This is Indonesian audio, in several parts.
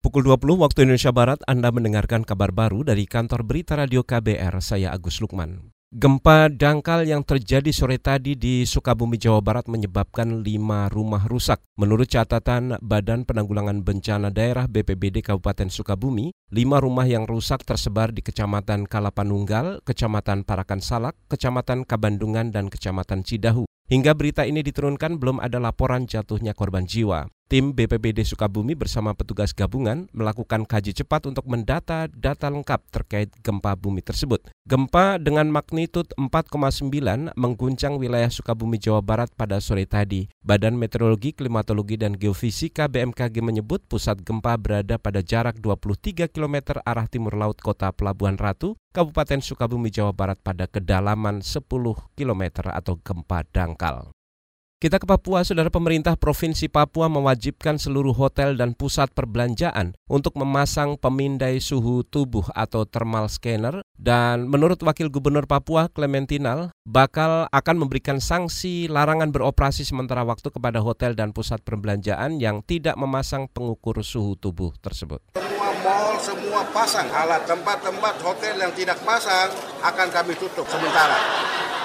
Pukul 20 waktu Indonesia Barat Anda mendengarkan kabar baru dari kantor berita radio KBR, saya Agus Lukman. Gempa dangkal yang terjadi sore tadi di Sukabumi, Jawa Barat menyebabkan lima rumah rusak. Menurut catatan Badan Penanggulangan Bencana Daerah BPBD Kabupaten Sukabumi, lima rumah yang rusak tersebar di Kecamatan Kalapanunggal, Kecamatan Parakan Salak, Kecamatan Kabandungan, dan Kecamatan Cidahu. Hingga berita ini diturunkan belum ada laporan jatuhnya korban jiwa. Tim BPBD Sukabumi bersama petugas gabungan melakukan kaji cepat untuk mendata data lengkap terkait gempa bumi tersebut. Gempa dengan magnitud 4,9 mengguncang wilayah Sukabumi, Jawa Barat pada sore tadi. Badan Meteorologi, Klimatologi, dan Geofisika BMKG menyebut pusat gempa berada pada jarak 23 km arah timur laut kota Pelabuhan Ratu, Kabupaten Sukabumi, Jawa Barat pada kedalaman 10 km atau gempa dangkal. Kita ke Papua, saudara pemerintah Provinsi Papua mewajibkan seluruh hotel dan pusat perbelanjaan untuk memasang pemindai suhu tubuh atau thermal scanner dan menurut Wakil Gubernur Papua Clementinal bakal akan memberikan sanksi larangan beroperasi sementara waktu kepada hotel dan pusat perbelanjaan yang tidak memasang pengukur suhu tubuh tersebut. Semua mall, semua pasang alat tempat-tempat hotel yang tidak pasang akan kami tutup sementara.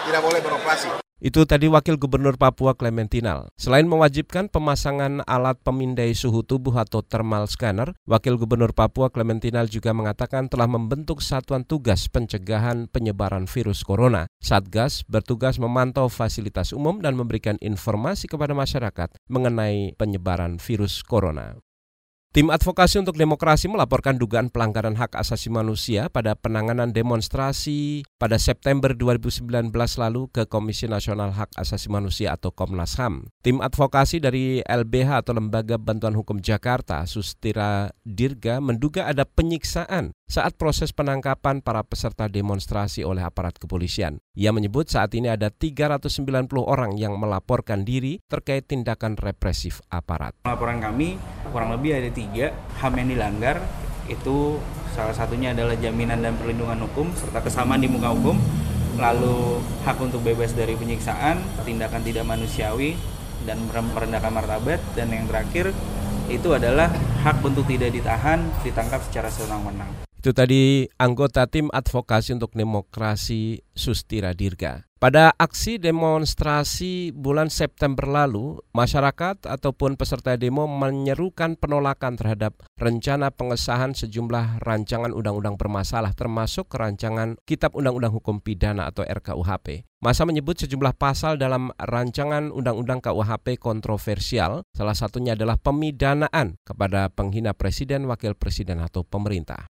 Tidak boleh beroperasi. Itu tadi Wakil Gubernur Papua Clementinal. Selain mewajibkan pemasangan alat pemindai suhu tubuh atau thermal scanner, Wakil Gubernur Papua Clementinal juga mengatakan telah membentuk satuan tugas pencegahan penyebaran virus corona. Satgas bertugas memantau fasilitas umum dan memberikan informasi kepada masyarakat mengenai penyebaran virus corona. Tim Advokasi untuk Demokrasi melaporkan dugaan pelanggaran hak asasi manusia pada penanganan demonstrasi pada September 2019 lalu ke Komisi Nasional Hak Asasi Manusia atau Komnas HAM. Tim advokasi dari LBH atau Lembaga Bantuan Hukum Jakarta, Sustira Dirga, menduga ada penyiksaan saat proses penangkapan para peserta demonstrasi oleh aparat kepolisian. Ia menyebut saat ini ada 390 orang yang melaporkan diri terkait tindakan represif aparat. Laporan kami kurang lebih ada tiga HAM yang dilanggar itu salah satunya adalah jaminan dan perlindungan hukum serta kesamaan di muka hukum lalu hak untuk bebas dari penyiksaan tindakan tidak manusiawi dan merendahkan martabat dan yang terakhir itu adalah hak untuk tidak ditahan ditangkap secara sewenang-wenang itu tadi anggota tim advokasi untuk demokrasi Sustira Dirga. Pada aksi demonstrasi bulan September lalu, masyarakat ataupun peserta demo menyerukan penolakan terhadap rencana pengesahan sejumlah rancangan undang-undang bermasalah termasuk rancangan Kitab Undang-Undang Hukum Pidana atau RKUHP. Masa menyebut sejumlah pasal dalam rancangan undang-undang KUHP kontroversial, salah satunya adalah pemidanaan kepada penghina presiden, wakil presiden atau pemerintah.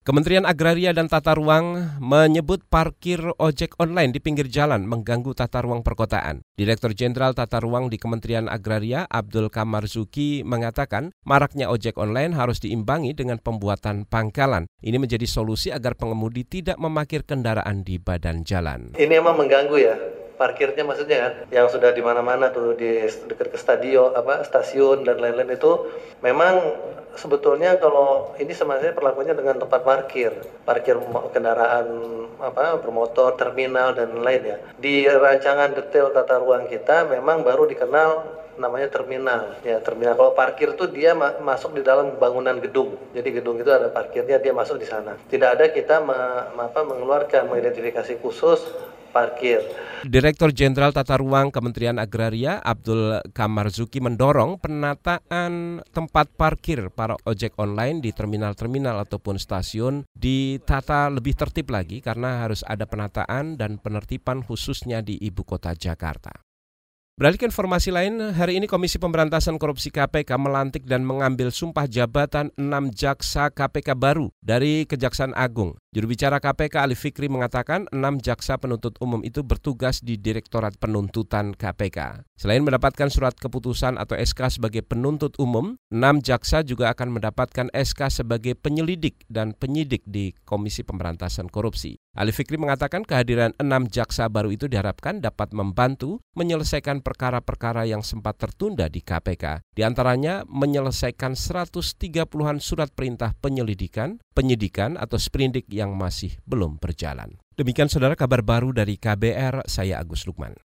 Kementerian Agraria dan Tata Ruang menyebut parkir ojek online di pinggir jalan mengganggu tata ruang perkotaan. Direktur Jenderal Tata Ruang di Kementerian Agraria Abdul Kamar Zuki mengatakan maraknya ojek online harus diimbangi dengan pembuatan pangkalan. Ini menjadi solusi agar pengemudi tidak memakir kendaraan di badan jalan. Ini emang mengganggu ya, parkirnya maksudnya kan yang sudah di mana-mana tuh di dekat ke stadion apa stasiun dan lain-lain itu memang sebetulnya kalau ini sebenarnya perlakuannya dengan tempat parkir parkir kendaraan apa bermotor terminal dan lain ya. Di rancangan detail tata ruang kita memang baru dikenal namanya terminal. Ya terminal. Kalau parkir tuh dia ma masuk di dalam bangunan gedung. Jadi gedung itu ada parkirnya dia masuk di sana. Tidak ada kita ma apa mengeluarkan mengidentifikasi khusus parkir. Direktur Jenderal Tata Ruang Kementerian Agraria Abdul Kamarzuki mendorong penataan tempat parkir para ojek online di terminal-terminal ataupun stasiun ditata lebih tertib lagi karena harus ada penataan dan penertiban khususnya di ibu kota Jakarta. Beralih ke informasi lain, hari ini Komisi Pemberantasan Korupsi KPK melantik dan mengambil sumpah jabatan 6 jaksa KPK baru dari Kejaksaan Agung. Juru bicara KPK Ali Fikri mengatakan enam jaksa penuntut umum itu bertugas di Direktorat Penuntutan KPK. Selain mendapatkan surat keputusan atau SK sebagai penuntut umum, enam jaksa juga akan mendapatkan SK sebagai penyelidik dan penyidik di Komisi Pemberantasan Korupsi. Ali Fikri mengatakan kehadiran enam jaksa baru itu diharapkan dapat membantu menyelesaikan perkara-perkara yang sempat tertunda di KPK. Di antaranya menyelesaikan 130-an surat perintah penyelidikan, penyidikan atau sprindik yang masih belum berjalan. Demikian saudara kabar baru dari KBR, saya Agus Lukman.